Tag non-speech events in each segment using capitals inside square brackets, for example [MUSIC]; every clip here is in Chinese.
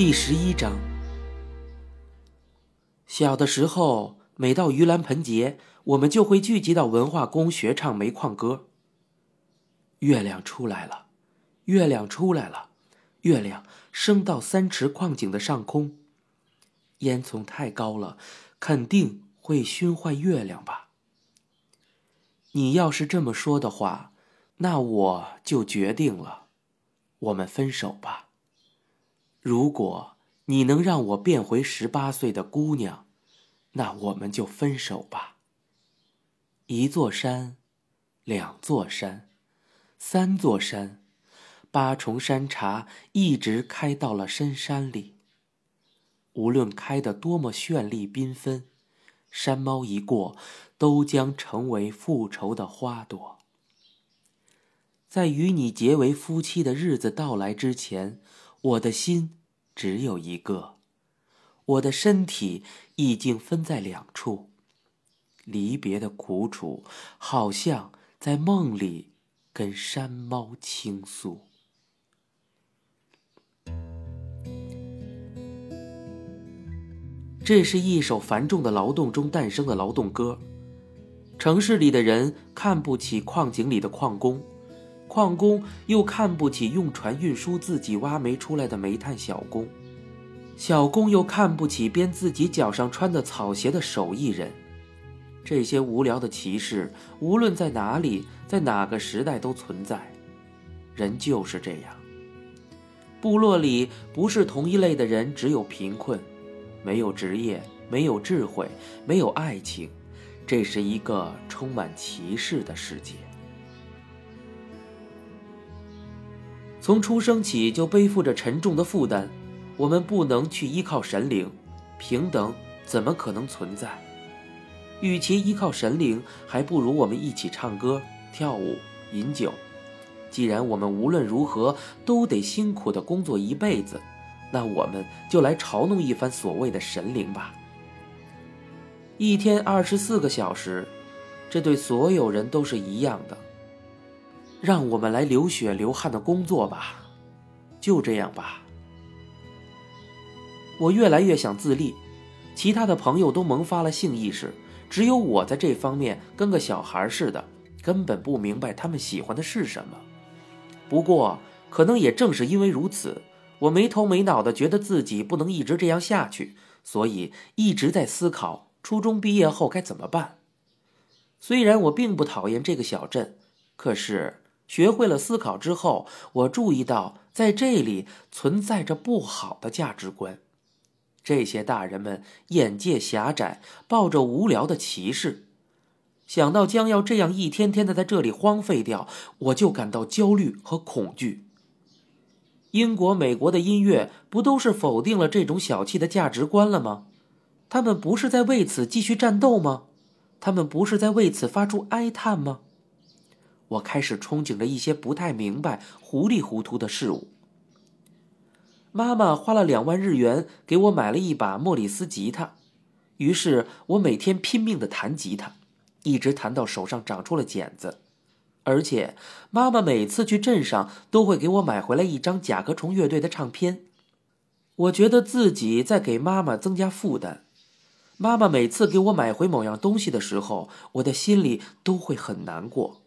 第十一章。小的时候，每到盂兰盆节，我们就会聚集到文化宫学唱煤矿歌。月亮出来了，月亮出来了，月亮升到三池矿井的上空。烟囱太高了，肯定会熏坏月亮吧？你要是这么说的话，那我就决定了，我们分手吧。如果你能让我变回十八岁的姑娘，那我们就分手吧。一座山，两座山。三座山，八重山茶一直开到了深山里。无论开得多么绚丽缤纷，山猫一过，都将成为复仇的花朵。在与你结为夫妻的日子到来之前，我的心只有一个，我的身体已经分在两处。离别的苦楚，好像在梦里。跟山猫倾诉。这是一首繁重的劳动中诞生的劳动歌。城市里的人看不起矿井里的矿工，矿工又看不起用船运输自己挖煤出来的煤炭小工，小工又看不起编自己脚上穿的草鞋的手艺人。这些无聊的歧视，无论在哪里，在哪个时代都存在。人就是这样。部落里不是同一类的人，只有贫困，没有职业，没有智慧，没有爱情。这是一个充满歧视的世界。从出生起就背负着沉重的负担，我们不能去依靠神灵，平等怎么可能存在？与其依靠神灵，还不如我们一起唱歌、跳舞、饮酒。既然我们无论如何都得辛苦的工作一辈子，那我们就来嘲弄一番所谓的神灵吧。一天二十四个小时，这对所有人都是一样的。让我们来流血流汗的工作吧，就这样吧。我越来越想自立，其他的朋友都萌发了性意识。只有我在这方面跟个小孩似的，根本不明白他们喜欢的是什么。不过，可能也正是因为如此，我没头没脑的觉得自己不能一直这样下去，所以一直在思考初中毕业后该怎么办。虽然我并不讨厌这个小镇，可是学会了思考之后，我注意到在这里存在着不好的价值观。这些大人们眼界狭窄，抱着无聊的歧视。想到将要这样一天天的在这里荒废掉，我就感到焦虑和恐惧。英国、美国的音乐不都是否定了这种小气的价值观了吗？他们不是在为此继续战斗吗？他们不是在为此发出哀叹吗？我开始憧憬着一些不太明白、糊里糊涂的事物。妈妈花了两万日元给我买了一把莫里斯吉他，于是我每天拼命的弹吉他，一直弹到手上长出了茧子。而且妈妈每次去镇上都会给我买回来一张甲壳虫乐队的唱片。我觉得自己在给妈妈增加负担。妈妈每次给我买回某样东西的时候，我的心里都会很难过。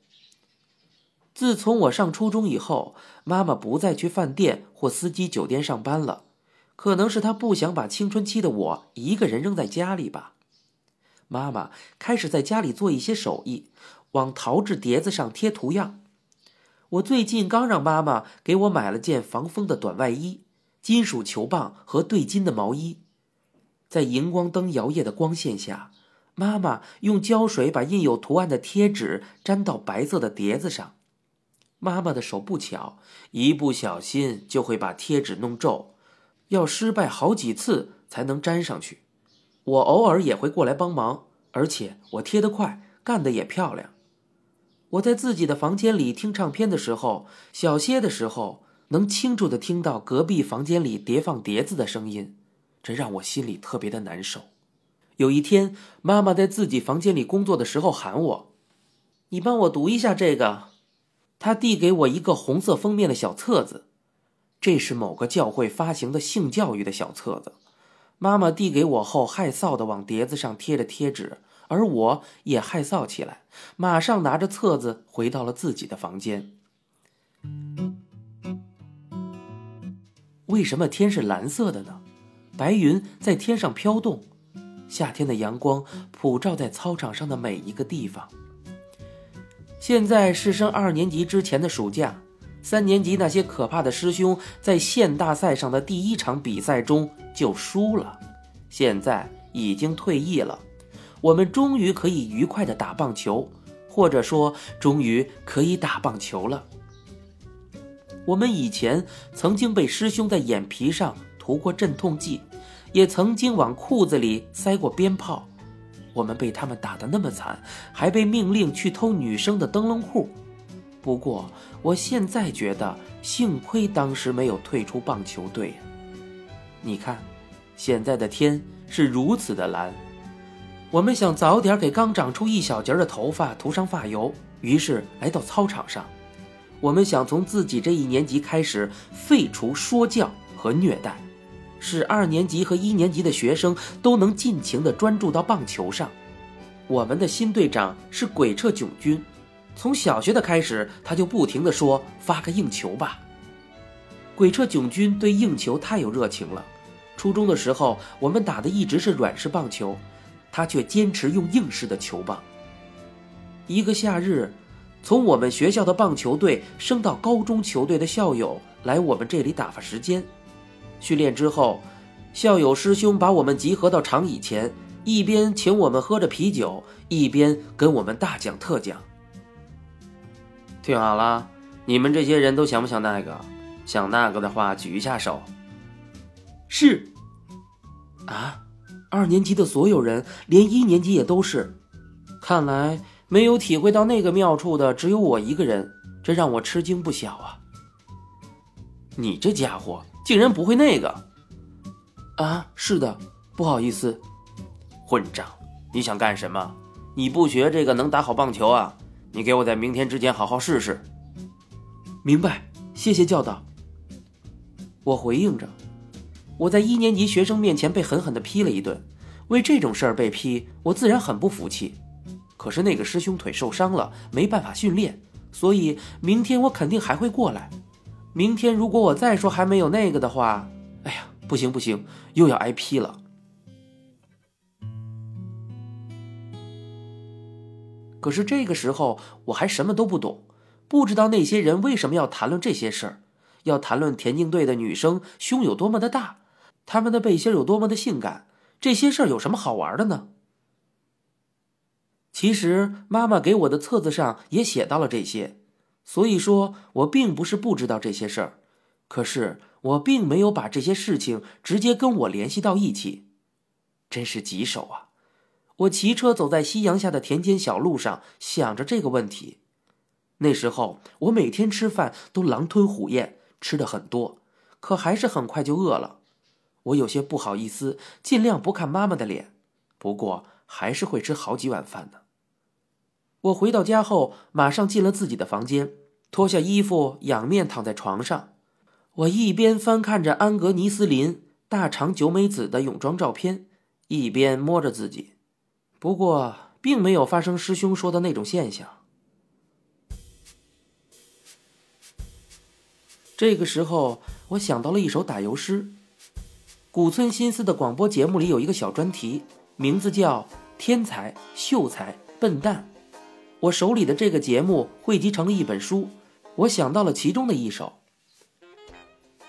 自从我上初中以后，妈妈不再去饭店或司机酒店上班了，可能是她不想把青春期的我一个人扔在家里吧。妈妈开始在家里做一些手艺，往陶制碟子上贴图样。我最近刚让妈妈给我买了件防风的短外衣、金属球棒和对襟的毛衣。在荧光灯摇曳的光线下，妈妈用胶水把印有图案的贴纸粘到白色的碟子上。妈妈的手不巧，一不小心就会把贴纸弄皱，要失败好几次才能粘上去。我偶尔也会过来帮忙，而且我贴得快，干得也漂亮。我在自己的房间里听唱片的时候，小歇的时候，能清楚的听到隔壁房间里叠放碟子的声音，这让我心里特别的难受。有一天，妈妈在自己房间里工作的时候喊我：“你帮我读一下这个。”他递给我一个红色封面的小册子，这是某个教会发行的性教育的小册子。妈妈递给我后，害臊的往碟子上贴着贴纸，而我也害臊起来，马上拿着册子回到了自己的房间。为什么天是蓝色的呢？白云在天上飘动，夏天的阳光普照在操场上的每一个地方。现在是升二年级之前的暑假。三年级那些可怕的师兄在县大赛上的第一场比赛中就输了，现在已经退役了。我们终于可以愉快的打棒球，或者说，终于可以打棒球了。我们以前曾经被师兄在眼皮上涂过镇痛剂，也曾经往裤子里塞过鞭炮。我们被他们打得那么惨，还被命令去偷女生的灯笼裤。不过，我现在觉得，幸亏当时没有退出棒球队。你看，现在的天是如此的蓝。我们想早点给刚长出一小截的头发涂上发油，于是来到操场上。我们想从自己这一年级开始废除说教和虐待，使二年级和一年级的学生都能尽情地专注到棒球上。我们的新队长是鬼彻囧君。从小学的开始，他就不停地说：“发个硬球吧。”鬼彻囧君对硬球太有热情了。初中的时候，我们打的一直是软式棒球，他却坚持用硬式的球棒。一个夏日，从我们学校的棒球队升到高中球队的校友来我们这里打发时间。训练之后，校友师兄把我们集合到长椅前，一边请我们喝着啤酒，一边跟我们大讲特讲。听好了，你们这些人都想不想那个？想那个的话，举一下手。是。啊，二年级的所有人，连一年级也都是。看来没有体会到那个妙处的只有我一个人，这让我吃惊不小啊。你这家伙竟然不会那个？啊，是的，不好意思。混账！你想干什么？你不学这个能打好棒球啊？你给我在明天之前好好试试。明白，谢谢教导。我回应着。我在一年级学生面前被狠狠的批了一顿，为这种事儿被批，我自然很不服气。可是那个师兄腿受伤了，没办法训练，所以明天我肯定还会过来。明天如果我再说还没有那个的话，哎呀，不行不行，又要挨批了。可是这个时候我还什么都不懂，不知道那些人为什么要谈论这些事儿，要谈论田径队的女生胸有多么的大，他们的背心有多么的性感，这些事儿有什么好玩的呢？其实妈妈给我的册子上也写到了这些，所以说我并不是不知道这些事儿，可是我并没有把这些事情直接跟我联系到一起，真是棘手啊。我骑车走在夕阳下的田间小路上，想着这个问题。那时候我每天吃饭都狼吞虎咽，吃的很多，可还是很快就饿了。我有些不好意思，尽量不看妈妈的脸，不过还是会吃好几碗饭呢。我回到家后，马上进了自己的房间，脱下衣服，仰面躺在床上。我一边翻看着安格尼斯林大长久美子的泳装照片，一边摸着自己。不过，并没有发生师兄说的那种现象。这个时候，我想到了一首打油诗。古村新司的广播节目里有一个小专题，名字叫“天才、秀才、笨蛋”。我手里的这个节目汇集成了一本书，我想到了其中的一首：“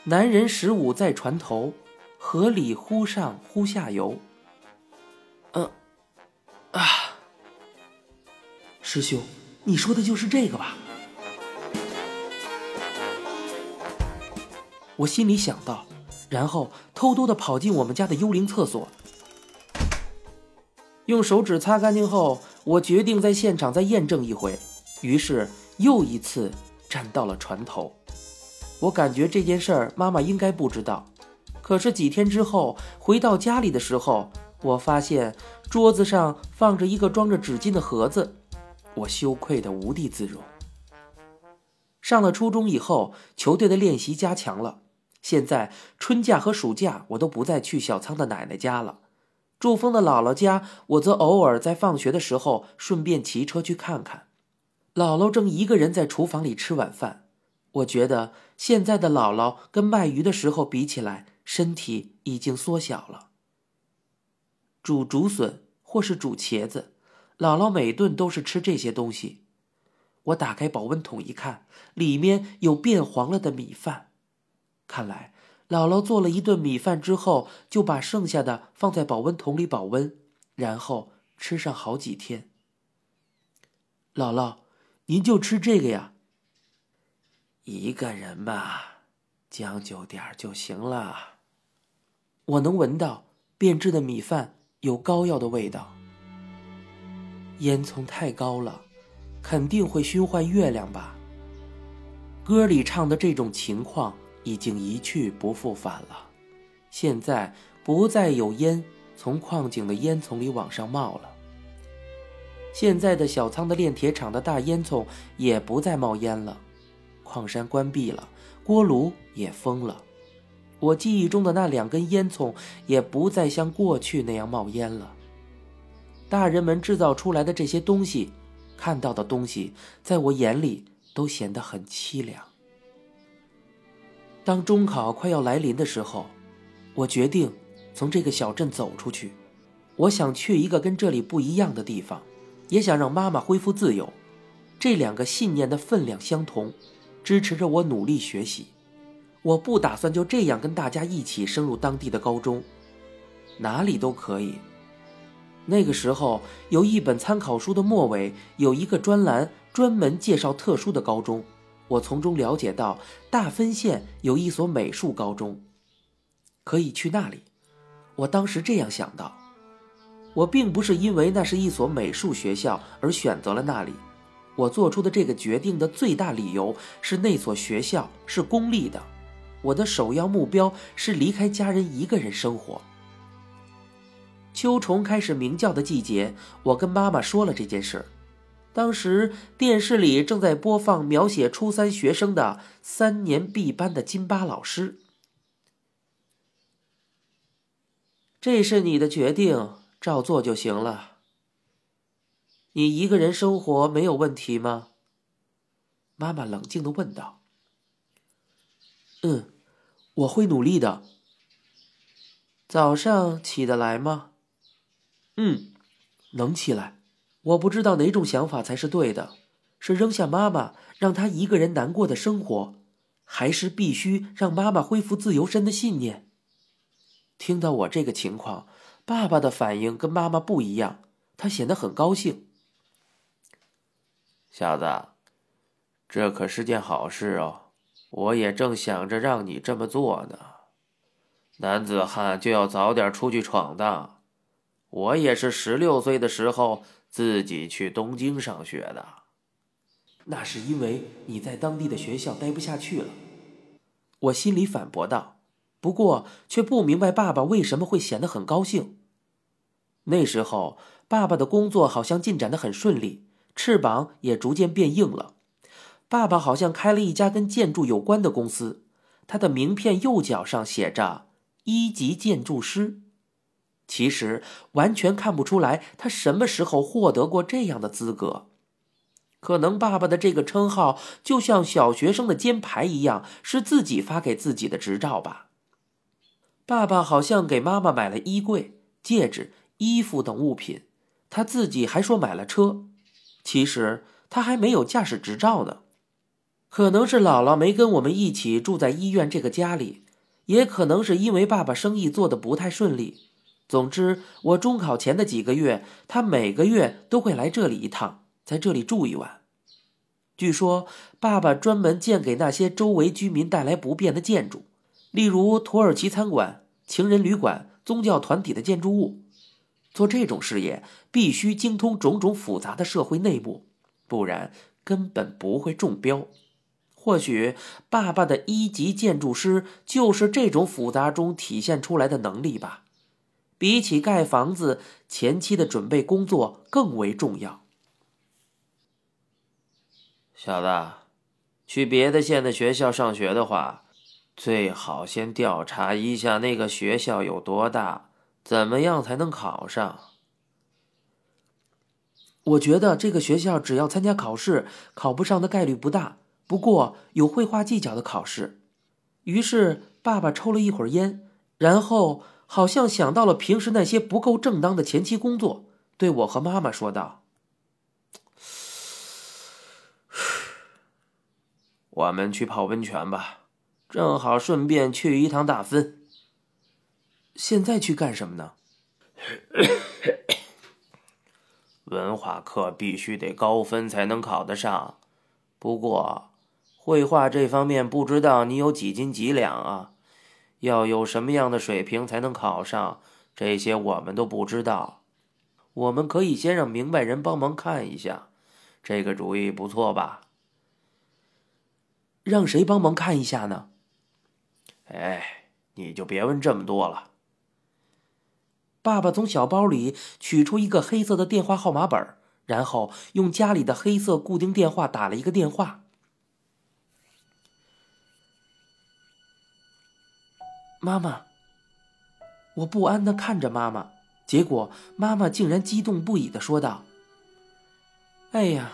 男人十五在船头，河里忽上忽下游。”嗯。啊，师兄，你说的就是这个吧？我心里想到，然后偷偷的跑进我们家的幽灵厕所，用手指擦干净后，我决定在现场再验证一回。于是又一次站到了船头。我感觉这件事儿妈妈应该不知道，可是几天之后回到家里的时候。我发现桌子上放着一个装着纸巾的盒子，我羞愧的无地自容。上了初中以后，球队的练习加强了，现在春假和暑假，我都不再去小仓的奶奶家了。祝峰的姥姥家，我则偶尔在放学的时候顺便骑车去看看。姥姥正一个人在厨房里吃晚饭。我觉得现在的姥姥跟卖鱼的时候比起来，身体已经缩小了。煮竹笋或是煮茄子，姥姥每顿都是吃这些东西。我打开保温桶一看，里面有变黄了的米饭。看来姥姥做了一顿米饭之后，就把剩下的放在保温桶里保温，然后吃上好几天。姥姥，您就吃这个呀？一个人嘛，将就点就行了。我能闻到变质的米饭有膏药的味道。烟囱太高了，肯定会熏坏月亮吧？歌里唱的这种情况。已经一去不复返了，现在不再有烟从矿井的烟囱里往上冒了。现在的小仓的炼铁厂的大烟囱也不再冒烟了，矿山关闭了，锅炉也封了。我记忆中的那两根烟囱也不再像过去那样冒烟了。大人们制造出来的这些东西，看到的东西，在我眼里都显得很凄凉。当中考快要来临的时候，我决定从这个小镇走出去。我想去一个跟这里不一样的地方，也想让妈妈恢复自由。这两个信念的分量相同，支持着我努力学习。我不打算就这样跟大家一起升入当地的高中，哪里都可以。那个时候有一本参考书的末尾有一个专栏，专门介绍特殊的高中。我从中了解到，大分县有一所美术高中，可以去那里。我当时这样想到。我并不是因为那是一所美术学校而选择了那里。我做出的这个决定的最大理由是那所学校是公立的。我的首要目标是离开家人一个人生活。秋虫开始鸣叫的季节，我跟妈妈说了这件事。当时电视里正在播放描写初三学生的三年 B 班的金巴老师。这是你的决定，照做就行了。你一个人生活没有问题吗？妈妈冷静的问道。嗯，我会努力的。早上起得来吗？嗯，能起来。我不知道哪种想法才是对的，是扔下妈妈让她一个人难过的生活，还是必须让妈妈恢复自由身的信念？听到我这个情况，爸爸的反应跟妈妈不一样，他显得很高兴。小子，这可是件好事哦！我也正想着让你这么做呢。男子汉就要早点出去闯荡。我也是十六岁的时候。自己去东京上学的，那是因为你在当地的学校待不下去了。我心里反驳道，不过却不明白爸爸为什么会显得很高兴。那时候，爸爸的工作好像进展的很顺利，翅膀也逐渐变硬了。爸爸好像开了一家跟建筑有关的公司，他的名片右脚上写着“一级建筑师”。其实完全看不出来，他什么时候获得过这样的资格？可能爸爸的这个称号就像小学生的肩牌一样，是自己发给自己的执照吧。爸爸好像给妈妈买了衣柜、戒指、衣服等物品，他自己还说买了车。其实他还没有驾驶执照呢。可能是姥姥没跟我们一起住在医院这个家里，也可能是因为爸爸生意做的不太顺利。总之，我中考前的几个月，他每个月都会来这里一趟，在这里住一晚。据说，爸爸专门建给那些周围居民带来不便的建筑，例如土耳其餐馆、情人旅馆、宗教团体的建筑物。做这种事业，必须精通种种复杂的社会内幕，不然根本不会中标。或许，爸爸的一级建筑师就是这种复杂中体现出来的能力吧。比起盖房子，前期的准备工作更为重要。小子，去别的县的学校上学的话，最好先调查一下那个学校有多大，怎么样才能考上？我觉得这个学校只要参加考试，考不上的概率不大。不过有绘画技巧的考试。于是爸爸抽了一会儿烟，然后好像想到了平时那些不够正当的前期工作，对我和妈妈说道：“ [SIGHS] 我们去泡温泉吧，正好顺便去一趟大分。现在去干什么呢？” [COUGHS] 文化课必须得高分才能考得上，不过绘画这方面不知道你有几斤几两啊？要有什么样的水平才能考上？这些我们都不知道。我们可以先让明白人帮忙看一下，这个主意不错吧？让谁帮忙看一下呢？哎，你就别问这么多了。爸爸从小包里取出一个黑色的电话号码本，然后用家里的黑色固定电话打了一个电话。妈妈，我不安的看着妈妈，结果妈妈竟然激动不已的说道：“哎呀，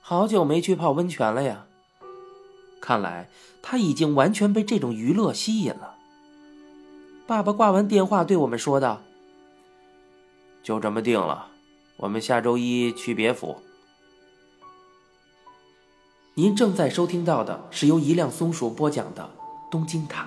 好久没去泡温泉了呀！看来他已经完全被这种娱乐吸引了。”爸爸挂完电话对我们说道。就这么定了，我们下周一去别府。您正在收听到的是由一辆松鼠播讲的《东京塔》。